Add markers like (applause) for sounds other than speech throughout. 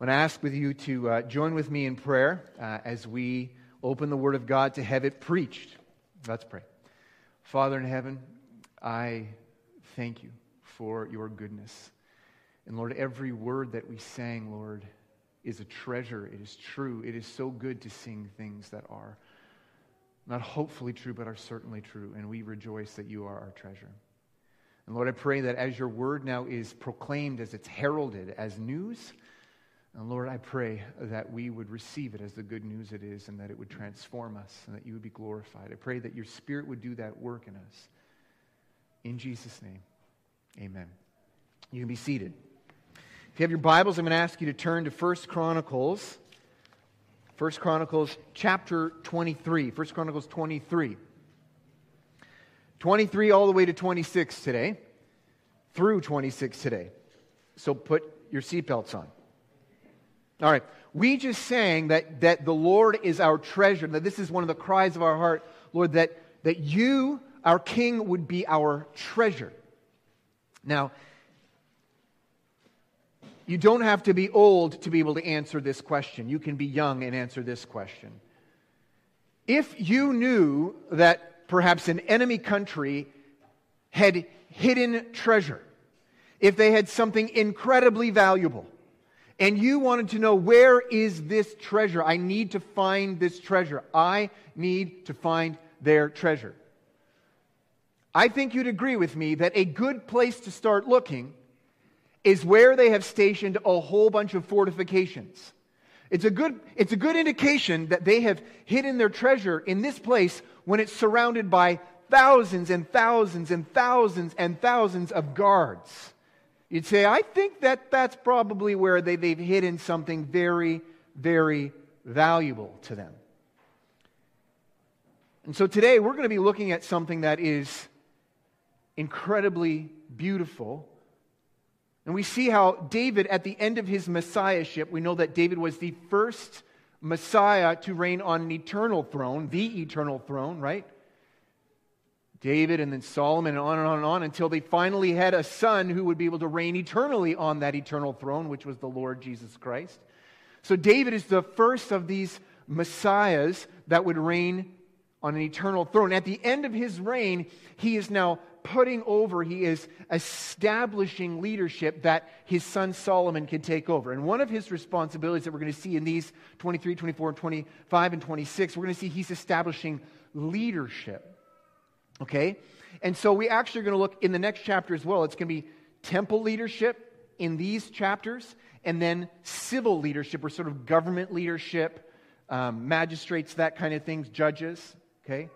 I to ask with you to uh, join with me in prayer uh, as we open the Word of God to have it preached. Let's pray. Father in heaven, I thank you for your goodness. And Lord, every word that we sang, Lord, is a treasure. It is true. It is so good to sing things that are not hopefully true, but are certainly true. And we rejoice that you are our treasure. And Lord, I pray that as your word now is proclaimed, as it's heralded as news, and Lord, I pray that we would receive it as the good news it is and that it would transform us and that you would be glorified. I pray that your Spirit would do that work in us. In Jesus' name, amen. You can be seated. If you have your Bibles, I'm going to ask you to turn to 1 Chronicles. 1 Chronicles chapter 23. 1 Chronicles 23. 23 all the way to 26 today, through 26 today. So put your seatbelts on. All right. We just sang that, that the Lord is our treasure, that this is one of the cries of our heart, Lord, that, that you, our King, would be our treasure. Now, you don't have to be old to be able to answer this question. You can be young and answer this question. If you knew that perhaps an enemy country had hidden treasure, if they had something incredibly valuable, and you wanted to know where is this treasure? I need to find this treasure. I need to find their treasure. I think you'd agree with me that a good place to start looking is where they have stationed a whole bunch of fortifications. It's a good, it's a good indication that they have hidden their treasure in this place when it's surrounded by thousands and thousands and thousands and thousands of guards. You'd say, I think that that's probably where they, they've hidden something very, very valuable to them. And so today we're going to be looking at something that is incredibly beautiful. And we see how David, at the end of his messiahship, we know that David was the first Messiah to reign on an eternal throne, the eternal throne, right? David and then Solomon and on and on and on until they finally had a son who would be able to reign eternally on that eternal throne, which was the Lord Jesus Christ. So David is the first of these messiahs that would reign on an eternal throne. At the end of his reign, he is now putting over, he is establishing leadership that his son Solomon can take over. And one of his responsibilities that we're going to see in these 23, 24, 25, and 26, we're going to see he's establishing leadership. Okay? And so we actually are going to look in the next chapter as well. It's going to be temple leadership in these chapters, and then civil leadership, or sort of government leadership, um, magistrates, that kind of things, judges. Okay?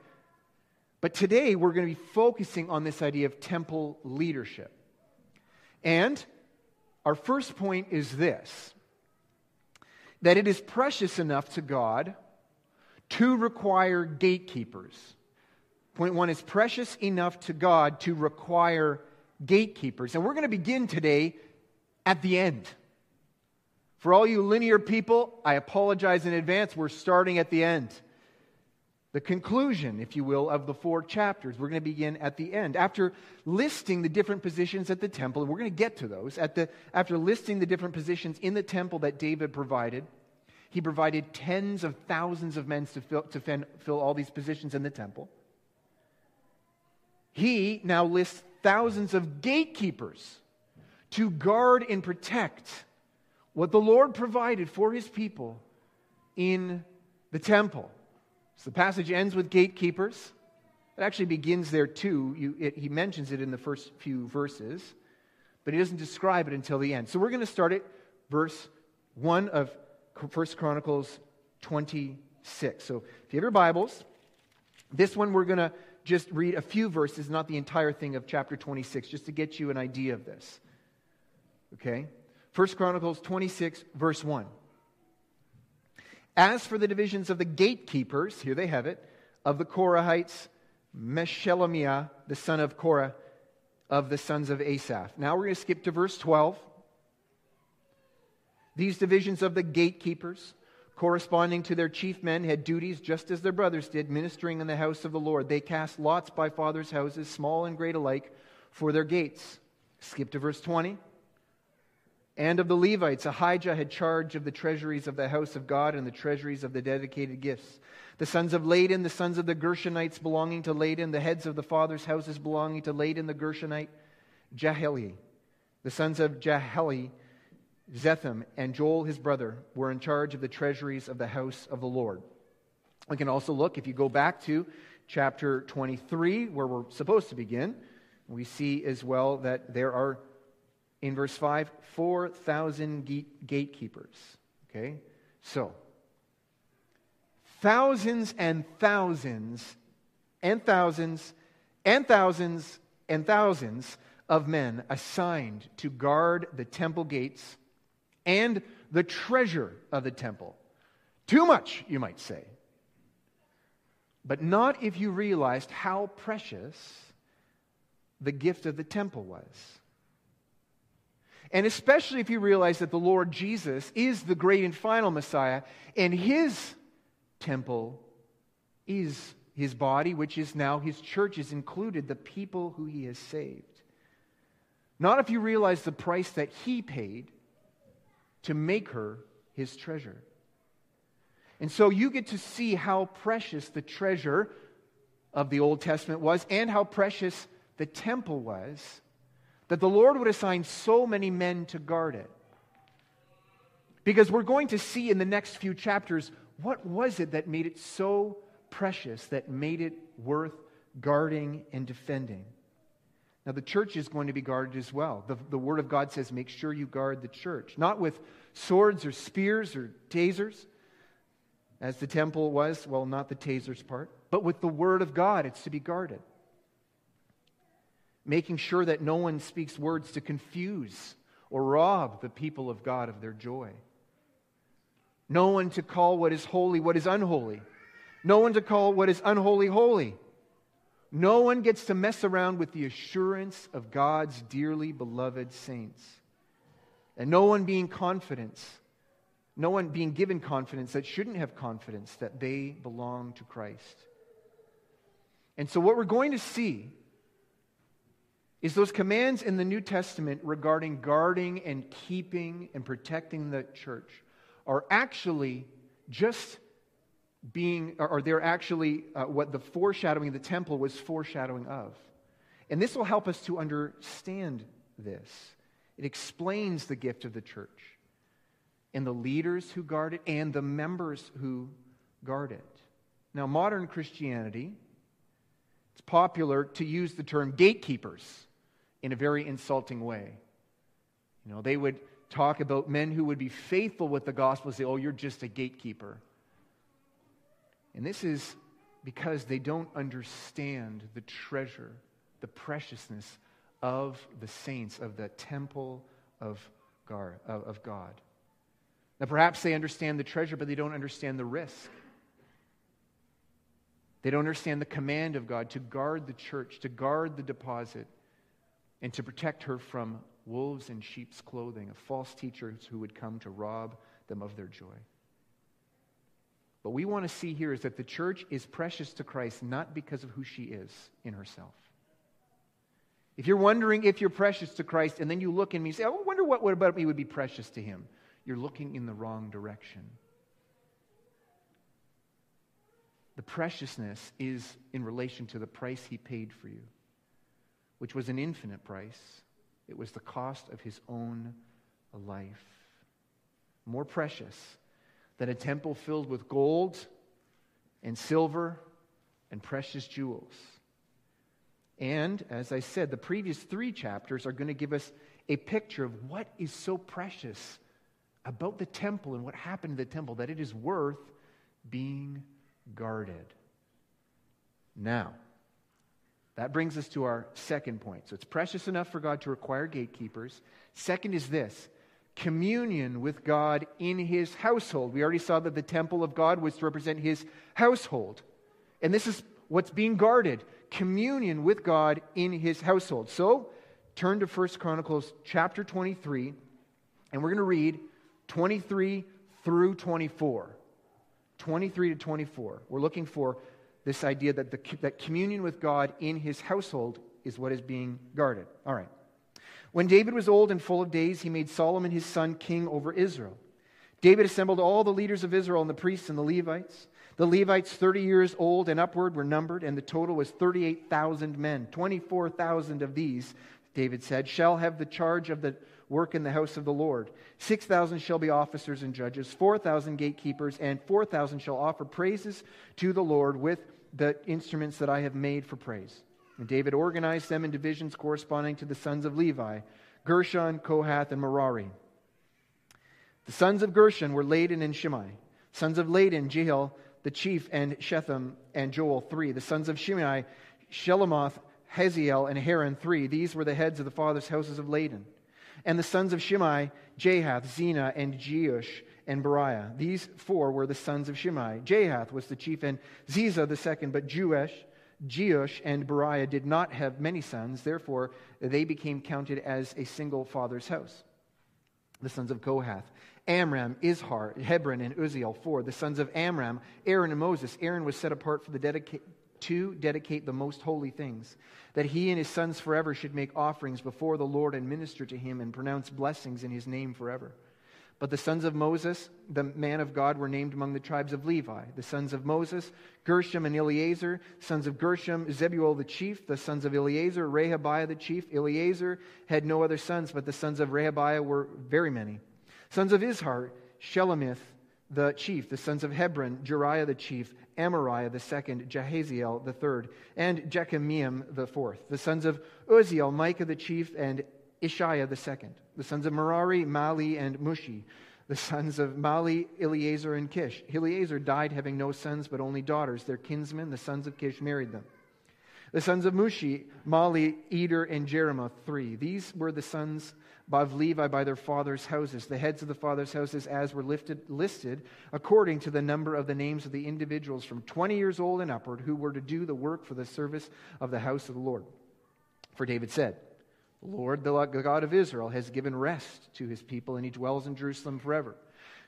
But today we're going to be focusing on this idea of temple leadership. And our first point is this that it is precious enough to God to require gatekeepers Point one is precious enough to God to require gatekeepers. And we're going to begin today at the end. For all you linear people, I apologize in advance. We're starting at the end. The conclusion, if you will, of the four chapters. We're going to begin at the end. After listing the different positions at the temple, and we're going to get to those, at the, after listing the different positions in the temple that David provided, he provided tens of thousands of men to fill, to fill all these positions in the temple he now lists thousands of gatekeepers to guard and protect what the Lord provided for his people in the temple. So the passage ends with gatekeepers. It actually begins there too. You, it, he mentions it in the first few verses, but he doesn't describe it until the end. So we're going to start at verse 1 of 1 Chronicles 26. So if you have your Bibles, this one we're going to just read a few verses, not the entire thing of chapter 26, just to get you an idea of this. Okay? First Chronicles 26, verse 1. As for the divisions of the gatekeepers, here they have it, of the Korahites, Meshelemiah, the son of Korah, of the sons of Asaph. Now we're going to skip to verse 12. These divisions of the gatekeepers corresponding to their chief men, had duties just as their brothers did, ministering in the house of the Lord. They cast lots by fathers' houses, small and great alike, for their gates. Skip to verse 20. And of the Levites, Ahijah had charge of the treasuries of the house of God and the treasuries of the dedicated gifts. The sons of Ladan, the sons of the Gershonites belonging to Ladan, the heads of the fathers' houses belonging to Ladan the Gershonite, Jehieli. The sons of Jehieli, Zetham, and Joel his brother were in charge of the treasuries of the house of the Lord. We can also look, if you go back to chapter 23, where we're supposed to begin, we see as well that there are in verse 5 4,000 gatekeepers. Okay? So, thousands and thousands and thousands and thousands and thousands of men assigned to guard the temple gates and the treasure of the temple. Too much, you might say. But not if you realized how precious the gift of the temple was. And especially if you realize that the Lord Jesus is the great and final Messiah, and his temple is his body, which is now his church, is included, the people who he has saved. Not if you realize the price that he paid to make her his treasure. And so you get to see how precious the treasure of the Old Testament was and how precious the temple was that the Lord would assign so many men to guard it. Because we're going to see in the next few chapters what was it that made it so precious, that made it worth guarding and defending. Now, the church is going to be guarded as well. The, the Word of God says, make sure you guard the church, not with swords or spears or tasers, as the temple was. Well, not the tasers part, but with the Word of God, it's to be guarded making sure that no one speaks words to confuse or rob the people of God of their joy. No one to call what is holy what is unholy. No one to call what is unholy holy. No one gets to mess around with the assurance of God's dearly beloved saints. And no one being confidence, no one being given confidence that shouldn't have confidence that they belong to Christ. And so, what we're going to see is those commands in the New Testament regarding guarding and keeping and protecting the church are actually just being, or they're actually uh, what the foreshadowing of the temple was foreshadowing of. And this will help us to understand this. It explains the gift of the church and the leaders who guard it and the members who guard it. Now, modern Christianity, it's popular to use the term gatekeepers in a very insulting way. You know, they would talk about men who would be faithful with the gospel and say, Oh, you're just a gatekeeper. And this is because they don't understand the treasure, the preciousness of the saints, of the temple of God. Now, perhaps they understand the treasure, but they don't understand the risk. They don't understand the command of God to guard the church, to guard the deposit, and to protect her from wolves in sheep's clothing, of false teachers who would come to rob them of their joy. What we want to see here is that the church is precious to Christ not because of who she is in herself. If you're wondering if you're precious to Christ and then you look in me and say, I wonder what, what about me would be precious to him, you're looking in the wrong direction. The preciousness is in relation to the price he paid for you which was an infinite price. It was the cost of his own life. More precious than a temple filled with gold and silver and precious jewels. And, as I said, the previous three chapters are going to give us a picture of what is so precious about the temple and what happened to the temple that it is worth being guarded. Now, that brings us to our second point. So it's precious enough for God to require gatekeepers. Second is this communion with God in his household. We already saw that the temple of God was to represent his household. And this is what's being guarded communion with God in his household. So turn to 1 Chronicles chapter 23, and we're going to read 23 through 24. 23 to 24. We're looking for this idea that, the, that communion with God in his household is what is being guarded. All right. When David was old and full of days, he made Solomon his son king over Israel. David assembled all the leaders of Israel and the priests and the Levites. The Levites, 30 years old and upward, were numbered, and the total was 38,000 men. 24,000 of these, David said, shall have the charge of the work in the house of the Lord. 6,000 shall be officers and judges, 4,000 gatekeepers, and 4,000 shall offer praises to the Lord with the instruments that I have made for praise. And David organized them in divisions corresponding to the sons of Levi Gershon, Kohath, and Merari. The sons of Gershon were Ladan and Shimei. Sons of Ladan, Jehiel, the chief, and Shetham and Joel, three. The sons of Shimei, Shelomoth, Haziel, and Haran, three. These were the heads of the fathers' houses of Ladan. And the sons of Shimei, Jahath, Zena, and Jeush, and Beriah. These four were the sons of Shimei. Jahath was the chief, and Ziza the second, but Jeush, Jeush, and Beriah did not have many sons. Therefore, they became counted as a single father's house. The sons of Kohath, Amram, Izhar, Hebron, and Uzziel, four. The sons of Amram, Aaron and Moses. Aaron was set apart for the to dedicate the most holy things, that he and his sons forever should make offerings before the Lord and minister to him and pronounce blessings in his name forever. But the sons of Moses, the man of God, were named among the tribes of Levi. The sons of Moses, Gershom and Eleazar. Sons of Gershom, Shebuel the chief. The sons of Eleazar, Rehabiah the chief. Eleazar had no other sons, but the sons of Rehabiah were very many. Sons of Izhar, Shelomith the chief. The sons of Hebron, Jeriah the chief. Amariah the second, Jahaziel the third, and Jekameam the fourth. The sons of Uzziel, Micah the chief, and Ishiah the second. The sons of Merari, Mahli, and Mushi. The sons of Mahli, Eleazar, and Kish. Eleazar died having no sons, but only daughters. Their kinsmen, the sons of Kish, married them. The sons of Mushi, Mahli, Eder, and Jeremoth, three. These were the sons of Levi by their fathers' houses, the heads of the fathers' houses as were lifted, listed according to the number of the names of the individuals from 20 years old and upward who were to do the work for the service of the house of the Lord. For David said, The Lord, the God of Israel, has given rest to his people, and he dwells in Jerusalem forever.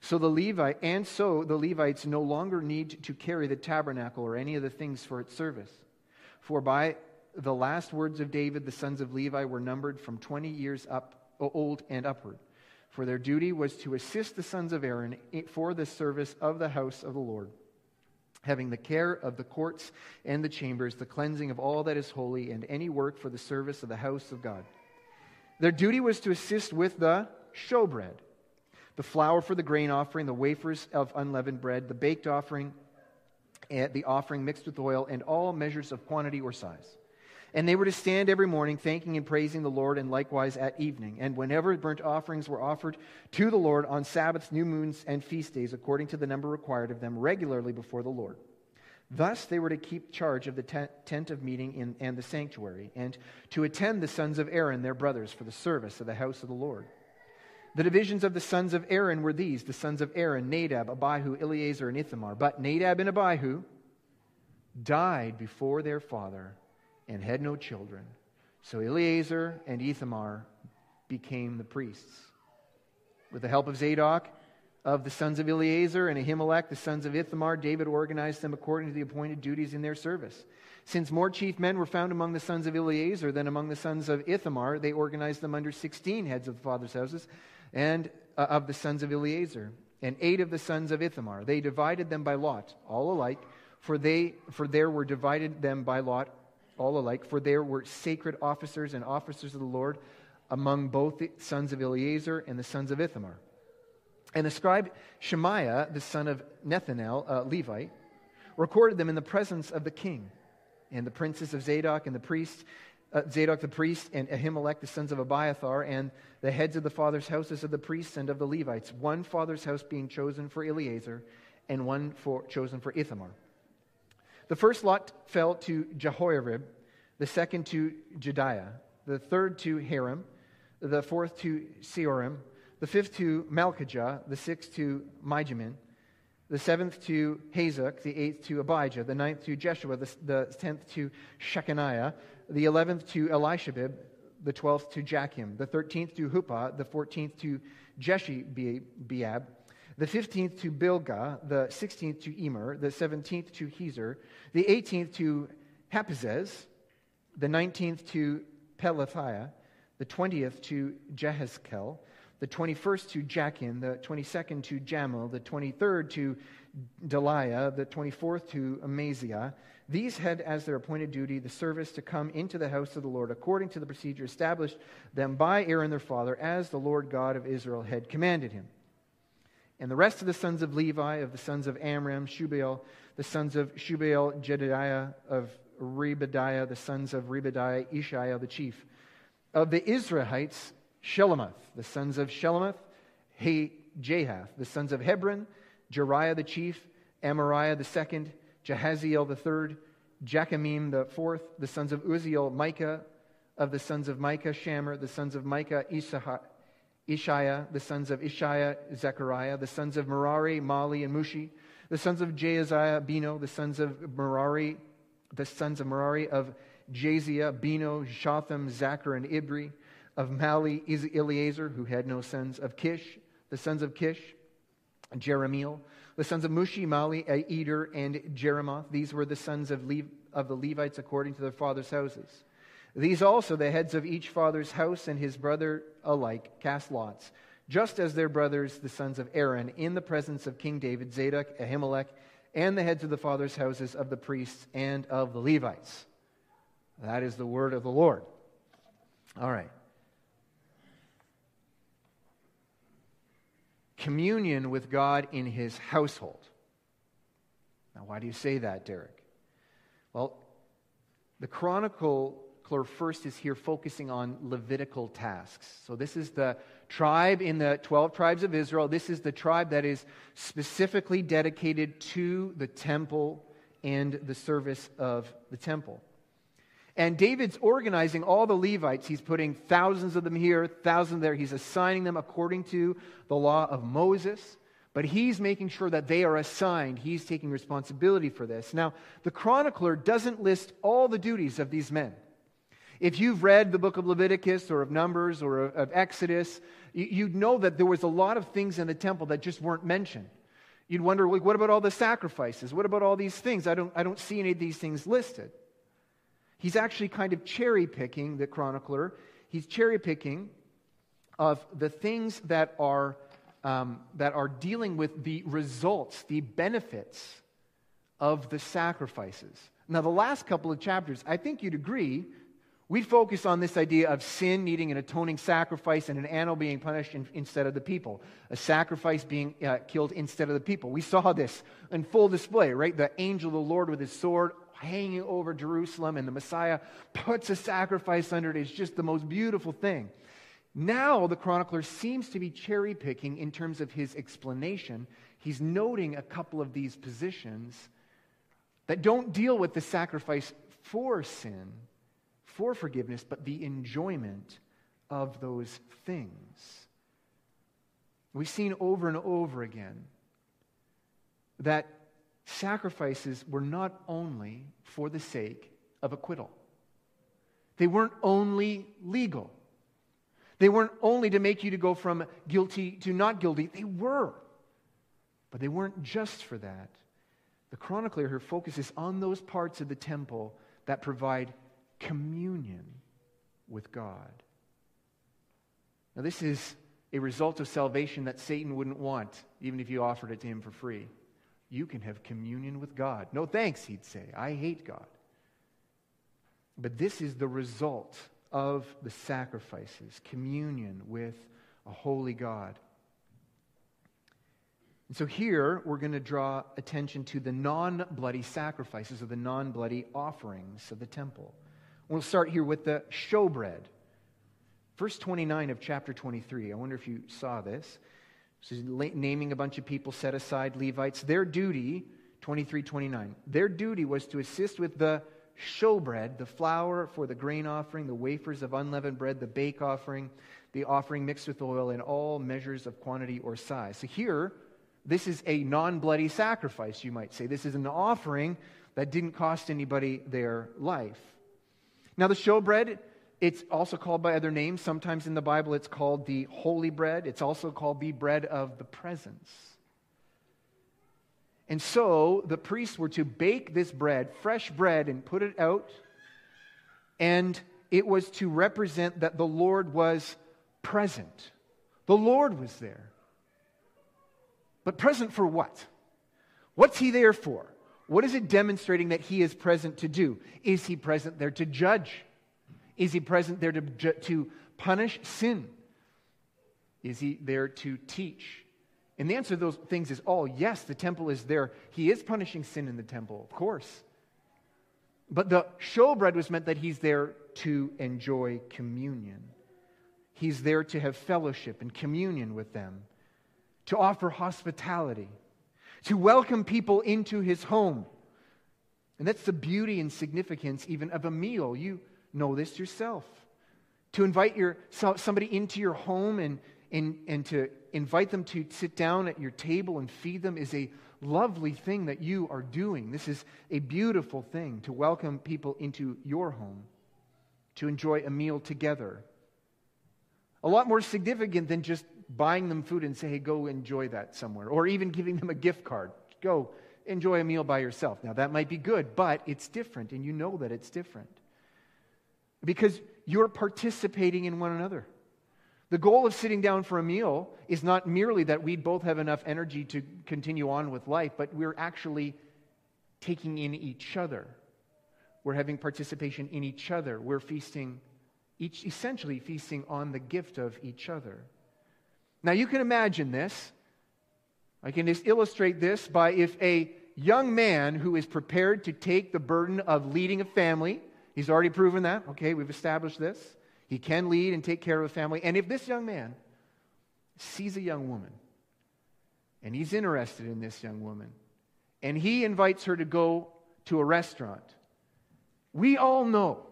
So the Levite, and so the Levites no longer need to carry the tabernacle or any of the things for its service. For by the last words of David, the sons of Levi were numbered from 20 years up old and upward. For their duty was to assist the sons of Aaron for the service of the house of the Lord, having the care of the courts and the chambers, the cleansing of all that is holy, and any work for the service of the house of God. Their duty was to assist with the showbread, the flour for the grain offering, the wafers of unleavened bread, the baked offering, the offering mixed with oil, and all measures of quantity or size. And they were to stand every morning, thanking and praising the Lord, and likewise at evening. And whenever burnt offerings were offered to the Lord on Sabbaths, new moons, and feast days, according to the number required of them, regularly before the Lord. Thus they were to keep charge of the tent of meeting in, and the sanctuary, and to attend the sons of Aaron, their brothers, for the service of the house of the Lord. The divisions of the sons of Aaron were these the sons of Aaron, Nadab, Abihu, Eleazar, and Ithamar. But Nadab and Abihu died before their father and had no children. So Eleazar and Ithamar became the priests. With the help of Zadok, of the sons of Eleazar and Ahimelech, the sons of Ithamar, David organized them according to the appointed duties in their service. Since more chief men were found among the sons of Eleazar than among the sons of Ithamar, they organized them under 16 heads of the fathers' houses and uh, of the sons of Eleazar, and eight of the sons of Ithamar. They divided them by lot, all alike, for, they, for there were divided them by lot all alike, for there were sacred officers and officers of the Lord among both the sons of Eleazar and the sons of Ithamar. And the scribe Shemaiah, the son of Nethanel, uh, Levite, recorded them in the presence of the king. And the princes of Zadok and the priests, uh, Zadok the priest, and Ahimelech, the sons of Abiathar, and the heads of the fathers' houses of the priests and of the Levites, one father's house being chosen for Eleazar, and one for, chosen for Ithamar. The first lot fell to Jehoiarib, the second to Jedaiah, the third to Harim, the fourth to Seorim, the fifth to Malchijah, the sixth to Mijamin, the seventh to Hazuk, the eighth to Abijah, the ninth to Jeshua, the, the tenth to Shechaniah, the eleventh to Elishabib, the twelfth to Jachim, the thirteenth to Huppah, the fourteenth to Jeshibeab, the 15th to Bilgah, the 16th to Emer, the 17th to Hezer, the 18th to Happizzez, the 19th to Pelathiah, the 20th to Jehezkel, the 21st to Jachin, the 22nd to Jamal, the 23rd to Deliah, the 24th to Amaziah. These had as their appointed duty the service to come into the house of the Lord according to the procedure established them by Aaron their father, as the Lord God of Israel had commanded him. And the rest of the sons of Levi, of the sons of Amram, Shubael, the sons of Shubael, Jedidiah, of Rehabiah, the sons of Rehabiah, Ishiah the chief. Of the Izharites, Shelomoth, the sons of Shelomoth, He Jahath, the sons of Hebron, Jeriah the chief, Amariah the second, Jahaziel the third, Jachamim the fourth, the sons of Uzziel, Micah, of the sons of Micah, Shammer, the sons of Micah, Ishiah, the sons of Ishiah, Zechariah, the sons of Merari, Mahli, and Mushi, the sons of Jaaziah, Beno, the sons of Merari, the sons of Merari of Jaaziah, Beno, Shotham, Zachar, and Ibri, of Mahli, Eleazar, who had no sons, of Kish, the sons of Kish, Jeremiel, the sons of Mushi, Mahli, Eder, and Jeremoth. These were the sons of, of the Levites according to their fathers' houses. These also, the heads of each father's house and his brother alike, cast lots, just as their brothers, the sons of Aaron, in the presence of King David, Zadok, Ahimelech, and the heads of the fathers' houses of the priests and of the Levites. That is the word of the Lord. All right. Communion with God in his household. Now, why do you say that, Derek? Well, the chronicler first is here focusing on Levitical tasks. So, this is the tribe in the 12 tribes of Israel. This is the tribe that is specifically dedicated to the temple and the service of the temple. And David's organizing all the Levites. He's putting thousands of them here, thousands there. He's assigning them according to the law of Moses. But he's making sure that they are assigned. He's taking responsibility for this. Now, the chronicler doesn't list all the duties of these men. If you've read the book of Leviticus or of Numbers or of Exodus, you'd know that there was a lot of things in the temple that just weren't mentioned. You'd wonder, like, what about all the sacrifices? What about all these things? I don't, I don't see any of these things listed. He's actually kind of cherry picking, the chronicler. He's cherry picking of the things that are, um, that are dealing with the results, the benefits of the sacrifices. Now, the last couple of chapters, I think you'd agree, we focus on this idea of sin needing an atoning sacrifice and an animal being punished in, instead of the people, a sacrifice being uh, killed instead of the people. We saw this in full display, right? The angel of the Lord with his sword hanging over Jerusalem, and the Messiah puts a sacrifice under it. It's just the most beautiful thing. Now, the chronicler seems to be cherry picking in terms of his explanation. He's noting a couple of these positions that don't deal with the sacrifice for sin for forgiveness, but the enjoyment of those things. We've seen over and over again that sacrifices were not only for the sake of acquittal, they weren't only legal. They weren't only to make you to go from guilty to not guilty. They were. But they weren't just for that. The chronicler here focuses on those parts of the temple that provide communion with God. Now, this is a result of salvation that Satan wouldn't want, even if you offered it to him for free. You can have communion with God. No thanks, he'd say. I hate God. But this is the result of the sacrifices communion with a holy God. And so here we're going to draw attention to the non bloody sacrifices or the non bloody offerings of the temple. We'll start here with the showbread. Verse 29 of chapter 23. I wonder if you saw this. Is naming a bunch of people set aside Levites. Their duty, 23 29, their duty was to assist with the showbread, the flour for the grain offering, the wafers of unleavened bread, the bake offering, the offering mixed with oil, in all measures of quantity or size. So here, this is a non bloody sacrifice, you might say. This is an offering that didn't cost anybody their life. Now, the showbread, it's also called by other names. Sometimes in the Bible, it's called the holy bread. It's also called the bread of the presence. And so the priests were to bake this bread, fresh bread, and put it out. And it was to represent that the Lord was present. The Lord was there. But present for what? What's he there for? What is it demonstrating that he is present to do? Is he present there to judge? Is he present there to, to punish sin? Is he there to teach? And the answer to those things is all yes, the temple is there. He is punishing sin in the temple, of course. But the showbread was meant that he's there to enjoy communion. He's there to have fellowship and communion with them, to offer hospitality to welcome people into his home. And that's the beauty and significance even of a meal. You know this yourself. To invite your, somebody into your home and, and, and to invite them to sit down at your table and feed them is a lovely thing that you are doing. This is a beautiful thing to welcome people into your home, to enjoy a meal together. A lot more significant than just buying them food and say, hey, go enjoy that somewhere, or even giving them a gift card. Go enjoy a meal by yourself. Now, that might be good, but it's different, and you know that it's different because you're participating in one another. The goal of sitting down for a meal is not merely that we both have enough energy to continue on with life, but we're actually taking in each other. We're having participation in each other. We're feasting, each essentially feasting on the gift of each other. Now, you can imagine this. I can just illustrate this by if a young man who is prepared to take the burden of leading a family, he's already proven that, okay, we've established this. He can lead and take care of a family. And if this young man sees a young woman and he's interested in this young woman and he invites her to go to a restaurant, we all know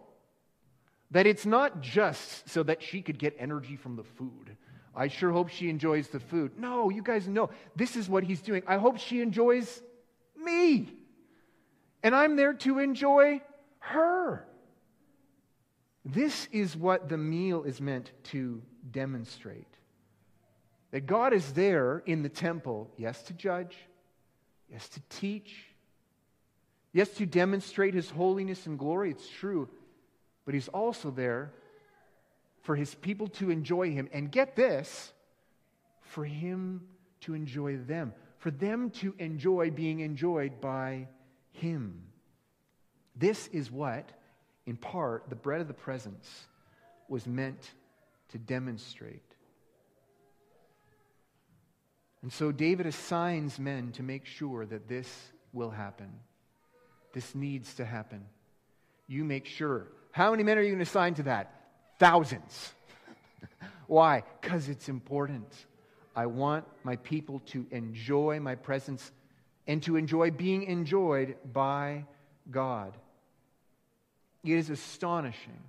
that it's not just so that she could get energy from the food I sure hope she enjoys the food. No, you guys know this is what he's doing. I hope she enjoys me. And I'm there to enjoy her. This is what the meal is meant to demonstrate. That God is there in the temple, yes, to judge, yes, to teach, yes, to demonstrate his holiness and glory. It's true. But he's also there for his people to enjoy him. And get this, for him to enjoy them, for them to enjoy being enjoyed by him. This is what, in part, the bread of the presence was meant to demonstrate. And so David assigns men to make sure that this will happen. This needs to happen. You make sure. How many men are you going to assign to that? Thousands. (laughs) Why? Because it's important. I want my people to enjoy my presence and to enjoy being enjoyed by God. It is astonishing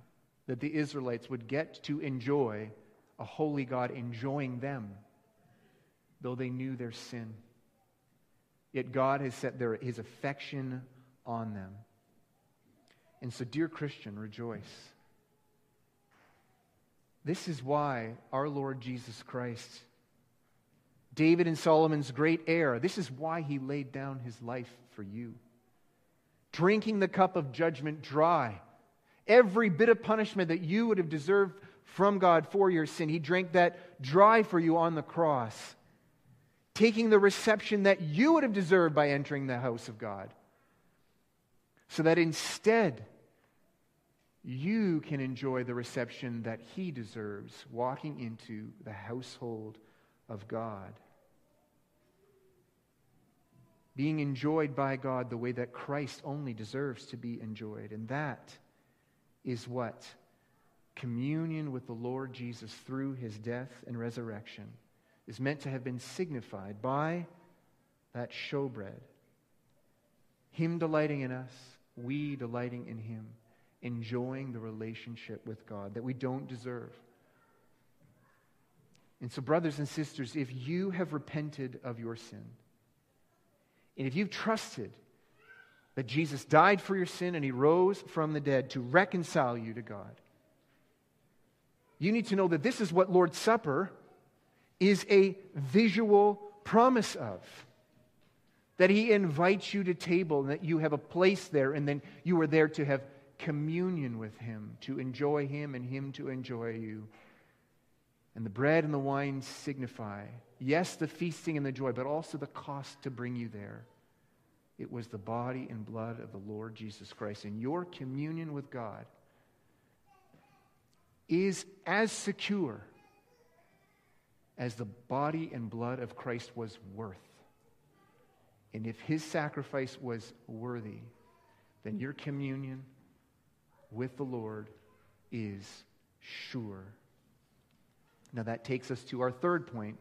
that the Israelites would get to enjoy a holy God enjoying them, though they knew their sin. Yet God has set their, his affection on them. And so, dear Christian, rejoice. This is why our Lord Jesus Christ, David and Solomon's great heir, this is why he laid down his life for you. Drinking the cup of judgment dry, every bit of punishment that you would have deserved from God for your sin, he drank that dry for you on the cross. Taking the reception that you would have deserved by entering the house of God. So that instead, you can enjoy the reception that he deserves walking into the household of God. Being enjoyed by God the way that Christ only deserves to be enjoyed. And that is what communion with the Lord Jesus through his death and resurrection is meant to have been signified by that showbread. Him delighting in us, we delighting in him enjoying the relationship with God that we don't deserve. And so, brothers and sisters, if you have repented of your sin, and if you've trusted that Jesus died for your sin and he rose from the dead to reconcile you to God, you need to know that this is what Lord's Supper is a visual promise of. That he invites you to table and that you have a place there and then you are there to have communion with Him, to enjoy Him and Him to enjoy you. And the bread and the wine signify, yes, the feasting and the joy, but also the cost to bring you there. It was the body and blood of the Lord Jesus Christ. And your communion with God is as secure as the body and blood of Christ was worth. And if his sacrifice was worthy, then your communion with the Lord is sure. Now, that takes us to our third point,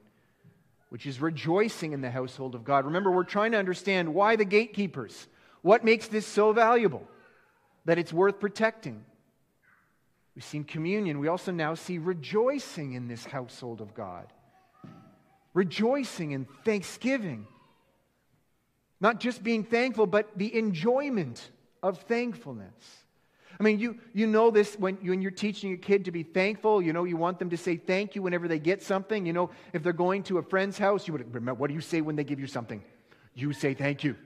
which is rejoicing in the household of God. Remember, we're trying to understand why the gatekeepers. What makes this so valuable that it's worth protecting? We've seen communion. We also now see rejoicing in this household of God. Rejoicing in thanksgiving. Not just being thankful, but the enjoyment of thankfulness. I mean, you, you know this when, when you're teaching a kid to be thankful. You know, you want them to say thank you whenever they get something. You know, if they're going to a friend's house, you would remember, what do you say when they give you something? You say thank you.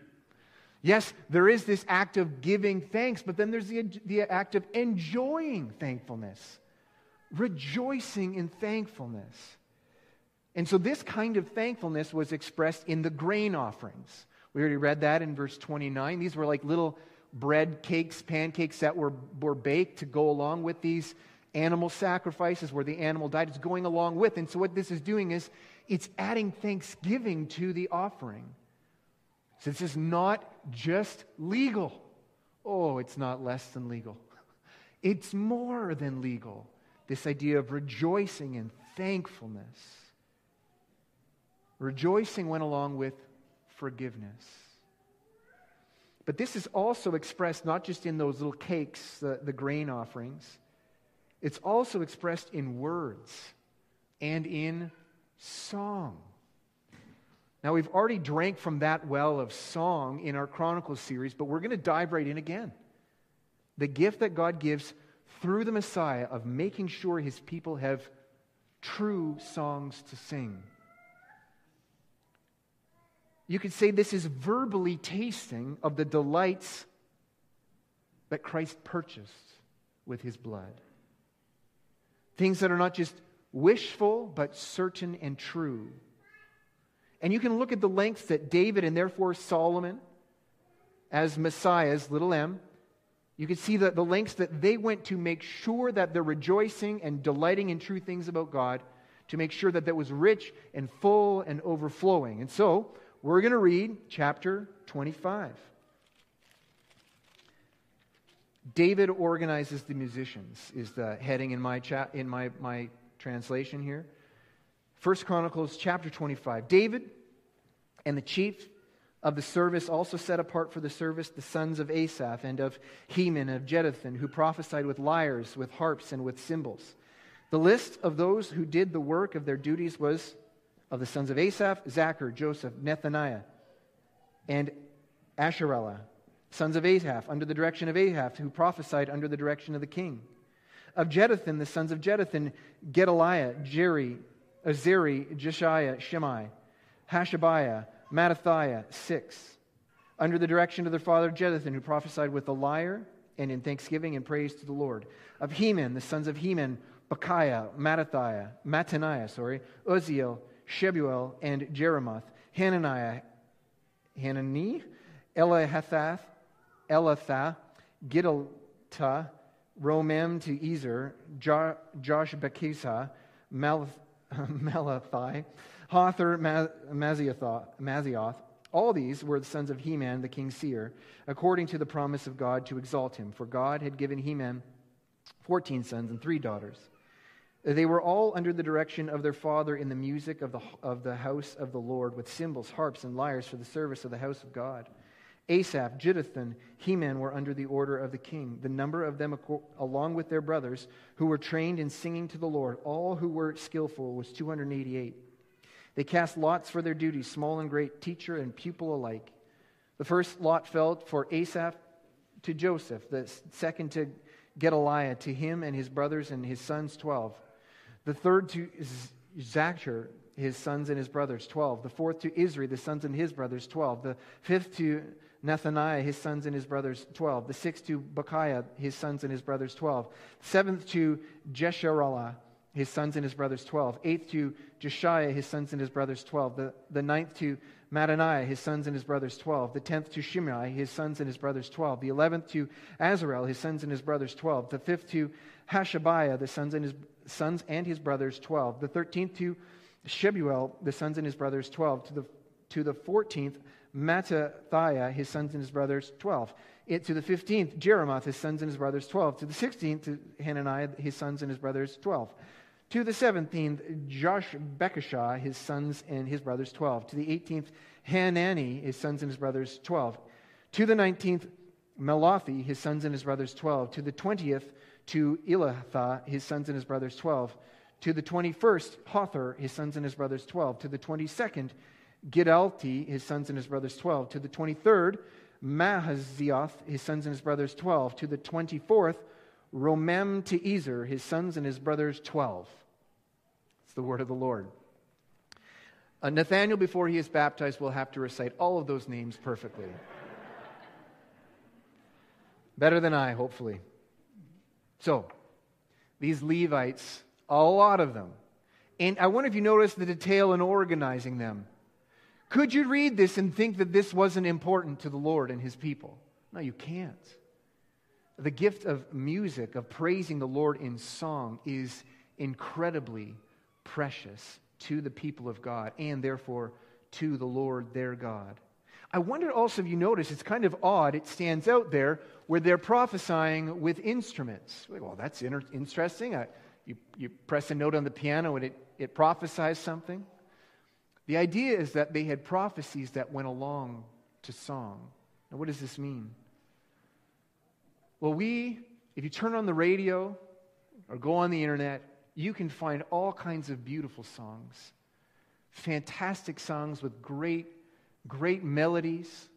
Yes, there is this act of giving thanks, but then there's the, the act of enjoying thankfulness, rejoicing in thankfulness. And so, this kind of thankfulness was expressed in the grain offerings. We already read that in verse 29. These were like little bread cakes, pancakes that were, were baked to go along with these animal sacrifices where the animal died. It's going along with. And so, what this is doing is it's adding thanksgiving to the offering. So, this is not just legal. Oh, it's not less than legal. (laughs) It's more than legal. This idea of rejoicing and thankfulness. Rejoicing went along with forgiveness. But this is also expressed not just in those little cakes, the, the grain offerings, it's also expressed in words and in song. Now, we've already drank from that well of song in our Chronicles series, but we're going to dive right in again. The gift that God gives through the Messiah of making sure his people have true songs to sing. You could say this is verbally tasting of the delights that Christ purchased with his blood. Things that are not just wishful, but certain and true. And you can look at the lengths that David and therefore Solomon, as Messiah's, little m, you can see that the lengths that they went to make sure that they're rejoicing and delighting in true things about God, to make sure that that was rich and full and overflowing. And so, we're going to read chapter 25. David organizes the musicians, is the heading in my, cha- in my, my translation here. First Chronicles chapter 25. David and the chief of the service also set apart for the service the sons of Asaph and of Heman of Jeduthun, who prophesied with lyres, with harps, and with cymbals. The list of those who did the work of their duties was of the sons of Asaph, Zachar, Joseph, Nethaniah, and Asherella, sons of Asaph, under the direction of Asaph, who prophesied under the direction of the king. Of Jeduthun, the sons of Jeduthun, Gedaliah, Jeri, uh, Azari, Jeshiah, Shimei, Hashabiah, Mattathiah, six, under the direction of their father Jeduthun, who prophesied with the lyre and in thanksgiving and praise to the Lord. Of Heman, the sons of Heman, Bechiah, Mattathiah, Mattaniah, sorry, Uzziel, Shebuel, and Jeremoth, Hananiah, Hanani, Elahathath, Elatha, Giddalta, Romamti-ezer, jo- Joshbekashah, (laughs) Malathi, Hothar, Mazioth. All these were the sons of Heman, the king's seer, according to the promise of God to exalt him. For God had given Heman 14 sons and three daughters. They were all under the direction of their father in the music of the, of the house of the Lord, with cymbals, harps, and lyres for the service of the house of God. Asaph, Jeduthun, Heman were under the order of the king. The number of them, along with their brothers, who were trained in singing to the Lord, all who were skillful, was 288. They cast lots for their duties, small and great, teacher and pupil alike. The first lot fell for Asaph to Joseph, the second to Gedaliah, to him and his brothers and his sons, 12 the third to Zachar, his sons and his brothers, 12. The fourth to Israel, the sons and his brothers, 12. The fifth to Nethaniah, his sons and his brothers, 12. The sixth to Bechiah, his sons and his brothers, 12. Seventh to Jesharallah, his sons and his brothers, 12. Eighth to Jeshaiah, his sons and his brothers, 12. The, the ninth to Mattaniah, his sons and his brothers, 12. The tenth to Shimei, his sons and his brothers, 12. The eleventh to Azarel, his sons and his brothers, 12. The fifth to Hashabiah, the sons and his sons and his brothers, 12. The thirteenth to Shebuel, the sons and his brothers, 12. To the, to the fourteenth, Mattithiah, his sons and his brothers, 12. It, to the fifteenth, Jeremoth, his sons and his brothers, 12. To the sixteenth, to Hananiah, his sons and his brothers, 12. To the seventeenth, Josh Bekashah, his sons and his brothers, 12. To the eighteenth, Hanani, his sons and his brothers, 12. To the nineteenth, Mallothi, his sons and his brothers, 12. To the twentieth, to Elatha, his sons and his brothers, 12. To the twenty-first, Hothir, his sons and his brothers, 12. To the twenty-second, Giddalti, his sons and his brothers, 12. To the twenty-third, Mahazioth, his sons and his brothers, 12. To the twenty-fourth, Romamti-ezer, his sons and his brothers, 12 It's the word of the Lord. Uh, Nathaniel, before he is baptized, will have to recite all of those names perfectly. (laughs) Better than I, hopefully. So, these Levites, a lot of them. And I wonder if you noticed the detail in organizing them. Could you read this and think that this wasn't important to the Lord and his people? No, you can't. The gift of music, of praising the Lord in song, is incredibly precious to the people of God and therefore to the Lord their God. I wonder also if you notice it's kind of odd, it stands out there where they're prophesying with instruments. Like, well, that's inter- interesting. I, you, you press a note on the piano and it, it prophesies something. The idea is that they had prophecies that went along to song. Now, what does this mean? Well, we, if you turn on the radio or go on the internet, you can find all kinds of beautiful songs, fantastic songs with great, great melodies.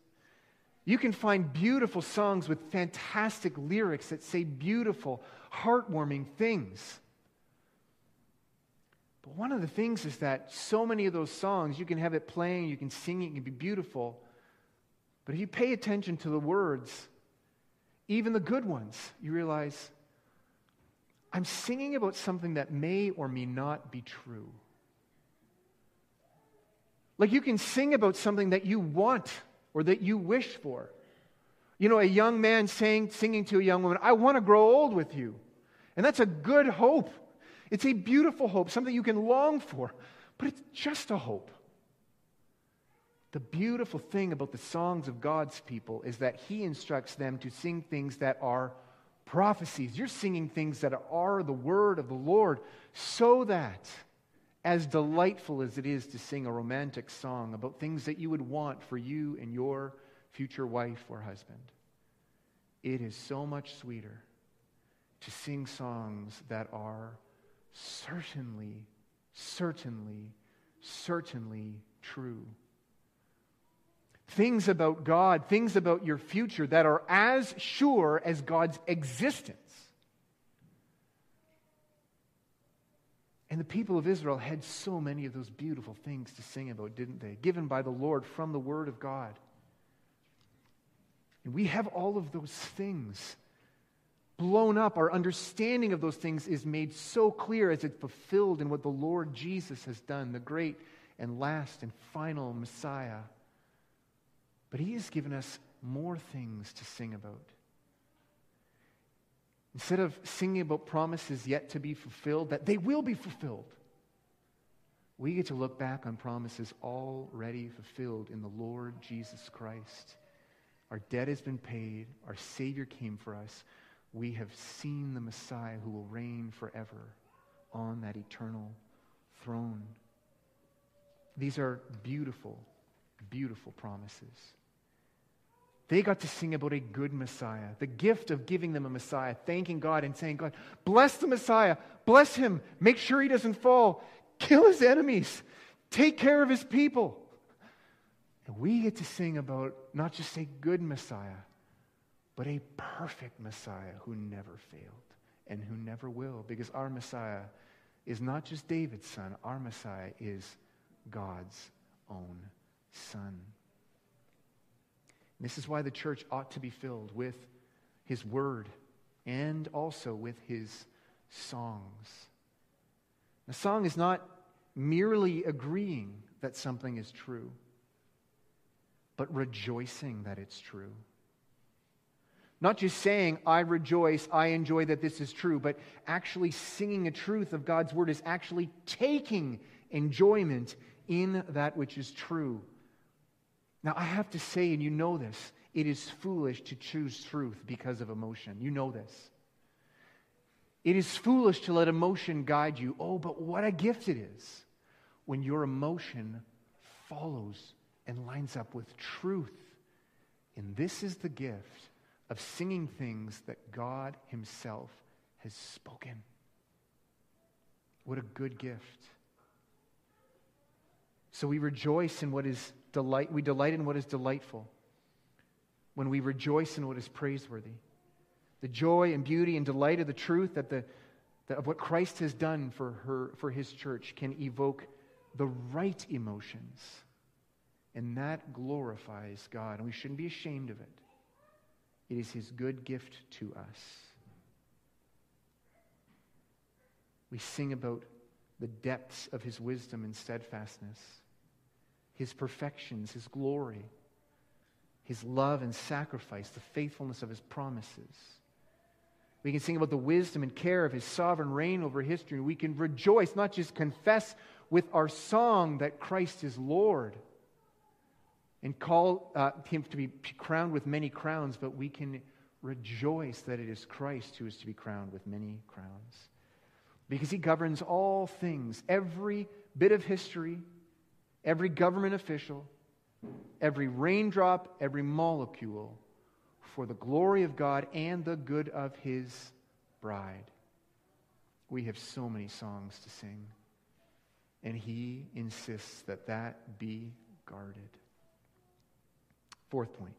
You can find beautiful songs with fantastic lyrics that say beautiful, heartwarming things. But one of the things is that so many of those songs, you can have it playing, you can sing it, it can be beautiful. But if you pay attention to the words, even the good ones, you realize I'm singing about something that may or may not be true. Like you can sing about something that you want or that you wish for. You know, a young man saying, singing to a young woman, I want to grow old with you. And that's a good hope. It's a beautiful hope, something you can long for, but it's just a hope. The beautiful thing about the songs of God's people is that He instructs them to sing things that are prophecies. You're singing things that are the word of the Lord so that, as delightful as it is to sing a romantic song about things that you would want for you and your future wife or husband, it is so much sweeter to sing songs that are certainly, certainly, certainly true things about God, things about your future that are as sure as God's existence. And the people of Israel had so many of those beautiful things to sing about, didn't they? Given by the Lord from the Word of God. And we have all of those things blown up. Our understanding of those things is made so clear as it's fulfilled in what the Lord Jesus has done, the great and last and final Messiah. But He has given us more things to sing about. Instead of singing about promises yet to be fulfilled, that they will be fulfilled, we get to look back on promises already fulfilled in the Lord Jesus Christ. Our debt has been paid, our Savior came for us. We have seen the Messiah who will reign forever on that eternal throne. These are beautiful, beautiful promises. They got to sing about a good Messiah, the gift of giving them a Messiah, thanking God and saying, God, bless the Messiah, bless him, make sure he doesn't fall, kill his enemies, take care of his people. And we get to sing about not just a good Messiah, but a perfect Messiah who never failed and who never will, because our Messiah is not just David's son, our Messiah is God's own Son. This is why the church ought to be filled with His Word and also with His songs. A song is not merely agreeing that something is true, but rejoicing that it's true. Not just saying, I rejoice, I enjoy that this is true, but actually singing a truth of God's word is actually taking enjoyment in that which is true. Now, I have to say, and you know this, it is foolish to choose truth because of emotion. You know this. It is foolish to let emotion guide you. Oh, but what a gift it is when your emotion follows and lines up with truth. And this is the gift of singing things that God Himself has spoken. What a good gift. So we rejoice in what is delight, we delight in what is delightful. When we rejoice in what is praiseworthy. The joy and beauty and delight of the truth that the, that of what Christ has done for, her, for his church can evoke the right emotions. And that glorifies God. And we shouldn't be ashamed of it. It is his good gift to us. We sing about the depths of his wisdom and steadfastness, his perfections, his glory, his love and sacrifice, the faithfulness of his promises. We can sing about the wisdom and care of his sovereign reign over history. We can rejoice, not just confess with our song that Christ is Lord and call uh, him to be crowned with many crowns, but we can rejoice that it is Christ who is to be crowned with many crowns. Because he governs all things, every bit of history, every government official, every raindrop, every molecule, for the glory of God and the good of his bride. We have so many songs to sing, and he insists that that be guarded. Fourth point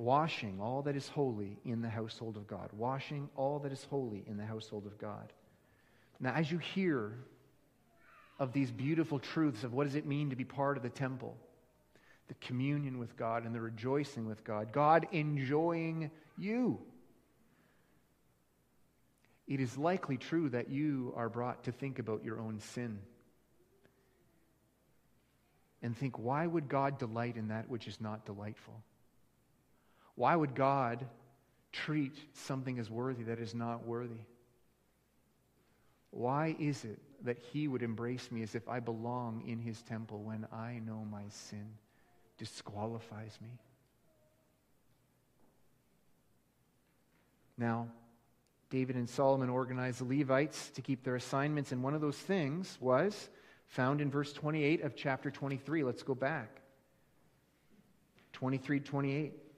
washing all that is holy in the household of God. Washing all that is holy in the household of God. Now, as you hear of these beautiful truths of what does it mean to be part of the temple, the communion with God and the rejoicing with God, God enjoying you, it is likely true that you are brought to think about your own sin and think, why would God delight in that which is not delightful? Why would God treat something as worthy that is not worthy? Why is it that He would embrace me as if I belong in His temple when I know my sin disqualifies me? Now, David and Solomon organized the Levites to keep their assignments, and one of those things was found in verse 28 of chapter 23. Let's go back. 23 28.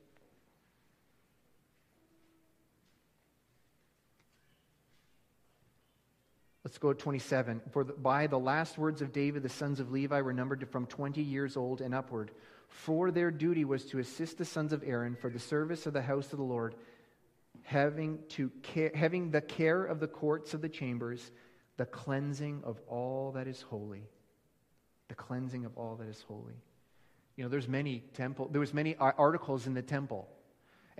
Let's go to 27. For the, by the last words of David, the sons of Levi were numbered from 20 years old and upward. For their duty was to assist the sons of Aaron for the service of the house of the Lord, having, to care, having the care of the courts of the chambers the cleansing of all that is holy. The cleansing of all that is holy. You know, there's many temple, there was many articles in the temple.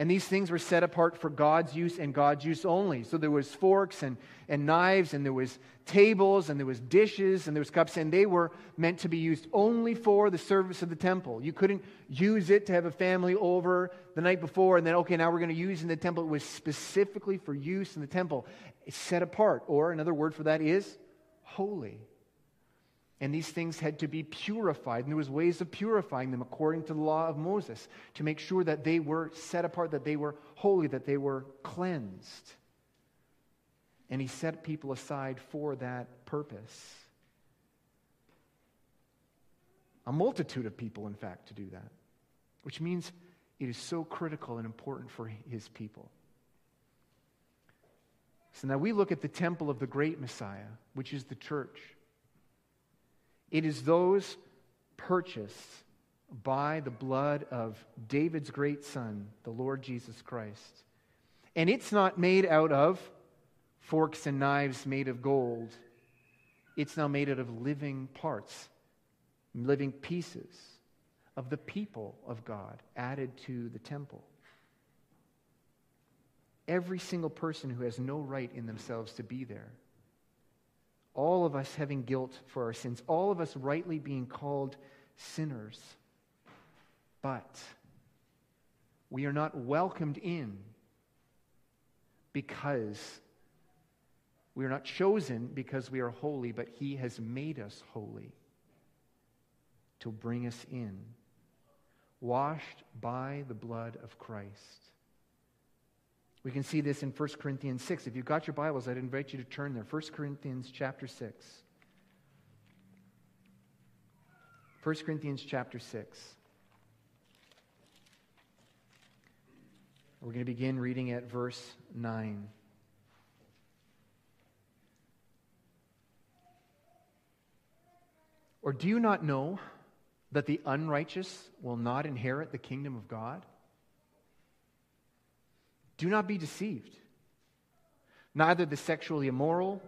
And these things were set apart for God's use and God's use only. So there was forks and, and knives and there was tables and there was dishes and there was cups and they were meant to be used only for the service of the temple. You couldn't use it to have a family over the night before and then okay, now we're going to use in the temple. It was specifically for use in the temple. It's set apart or another word for that is holy. And these things had to be purified. And there was ways of purifying them according to the law of Moses to make sure that they were set apart, that they were holy, that they were cleansed. And he set people aside for that purpose. A multitude of people, in fact, to do that, which means it is so critical and important for his people. So now we look at the temple of the great Messiah, which is the church. It is those purchased by the blood of David's great son, the Lord Jesus Christ. And it's not made out of forks and knives made of gold. It's now made out of living parts, living pieces of the people of God added to the temple. Every single person who has no right in themselves to be there. All of us having guilt for our sins, all of us rightly being called sinners. But we are not welcomed in because we are not chosen because we are holy, but He has made us holy to bring us in, washed by the blood of Christ. We can see this in 1 Corinthians 6. If you've got your Bibles, I'd invite you to turn there. 1 Corinthians chapter 6. 1 Corinthians chapter 6. We're going to begin reading at verse 9. Or do you not know that the unrighteous will not inherit the kingdom of God? Do not be deceived. Neither the sexually immoral,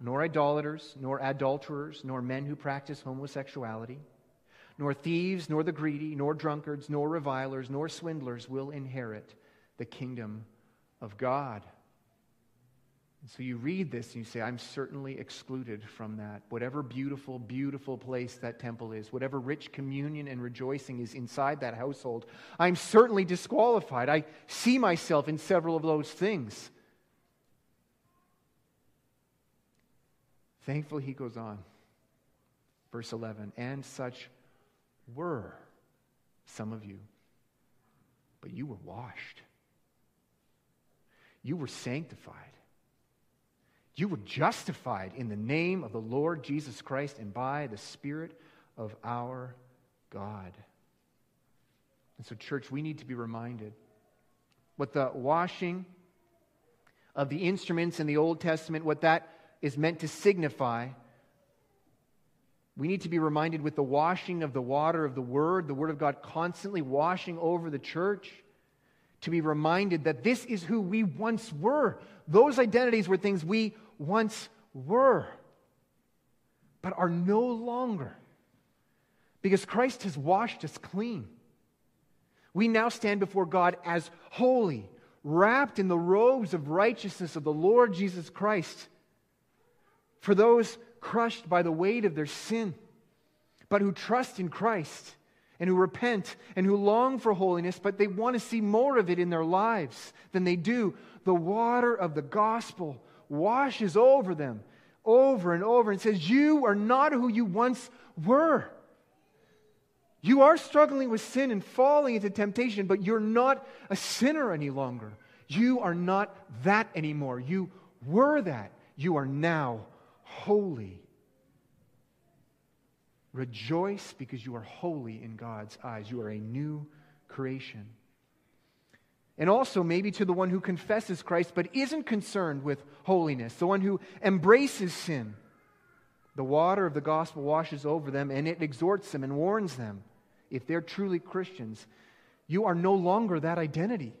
nor idolaters, nor adulterers, nor men who practice homosexuality, nor thieves, nor the greedy, nor drunkards, nor revilers, nor swindlers will inherit the kingdom of God. And so you read this and you say, I'm certainly excluded from that. Whatever beautiful, beautiful place that temple is, whatever rich communion and rejoicing is inside that household, I'm certainly disqualified. I see myself in several of those things. Thankfully, he goes on. Verse 11, and such were some of you, but you were washed, you were sanctified you were justified in the name of the Lord Jesus Christ and by the Spirit of our God. And so, church, we need to be reminded what the washing of the instruments in the Old Testament, what that is meant to signify. We need to be reminded with the washing of the water of the Word, the Word of God constantly washing over the church, to be reminded that this is who we once were. Those identities were things we once were, but are no longer. Because Christ has washed us clean. We now stand before God as holy, wrapped in the robes of righteousness of the Lord Jesus Christ. For those crushed by the weight of their sin, but who trust in Christ and who repent and who long for holiness, but they want to see more of it in their lives than they do. The water of the gospel washes over them over and over and says, You are not who you once were. You are struggling with sin and falling into temptation, but you're not a sinner any longer. You are not that anymore. You were that. You are now holy. Rejoice because you are holy in God's eyes. You are a new creation and also maybe to the one who confesses Christ but isn't concerned with holiness, the one who embraces sin. The water of the gospel washes over them and it exhorts them and warns them. If they're truly Christians, you are no longer that identity.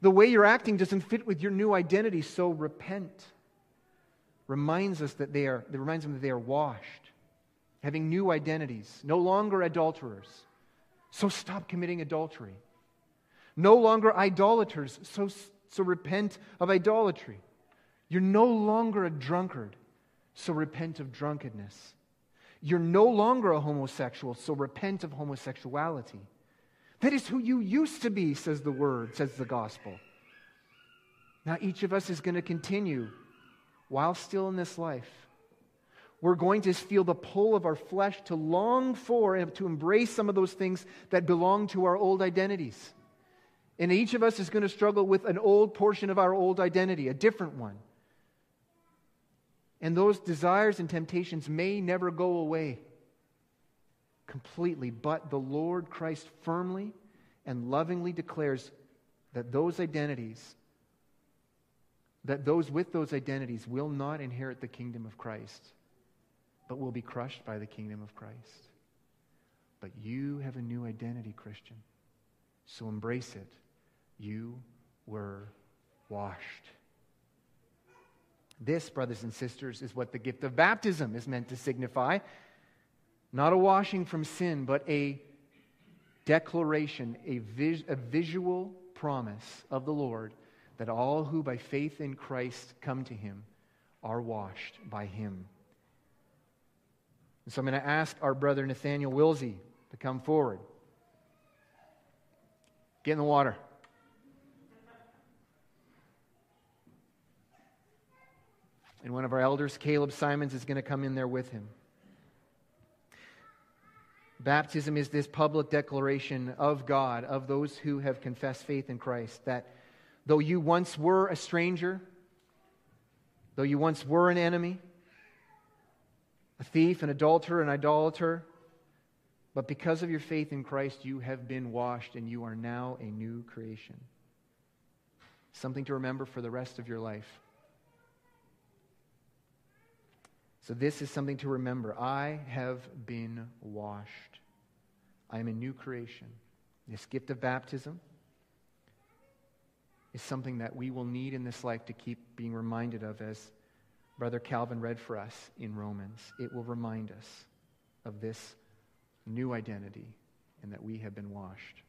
The way you're acting doesn't fit with your new identity, so repent. Reminds us that they are, it reminds them that they are washed, having new identities, no longer adulterers. So stop committing adultery no longer idolaters, so, so repent of idolatry. You're no longer a drunkard, so repent of drunkenness. You're no longer a homosexual, so repent of homosexuality. That is who you used to be, says the word, says the gospel. Now, each of us is going to continue while still in this life. We're going to feel the pull of our flesh to long for and to embrace some of those things that belong to our old identities. And each of us is going to struggle with an old portion of our old identity, a different one. And those desires and temptations may never go away completely, but the Lord Christ firmly and lovingly declares that those identities, that those with those identities will not inherit the kingdom of Christ, but will be crushed by the kingdom of Christ. But you have a new identity, Christian. So embrace it. You were washed. This, brothers and sisters, is what the gift of baptism is meant to signify. Not a washing from sin, but a declaration, a, vis- a visual promise of the Lord that all who by faith in Christ come to him are washed by him. And so I'm going to ask our brother Nathaniel Wilsey to come forward. Get in the water. And one of our elders, Caleb Simons, is going to come in there with him. Baptism is this public declaration of God, of those who have confessed faith in Christ, that though you once were a stranger, though you once were an enemy, a thief, an adulterer, an idolater, but because of your faith in Christ, you have been washed and you are now a new creation. Something to remember for the rest of your life. So, this is something to remember. I have been washed. I am a new creation. This gift of baptism is something that we will need in this life to keep being reminded of, as Brother Calvin read for us in Romans. It will remind us of this new identity and that we have been washed.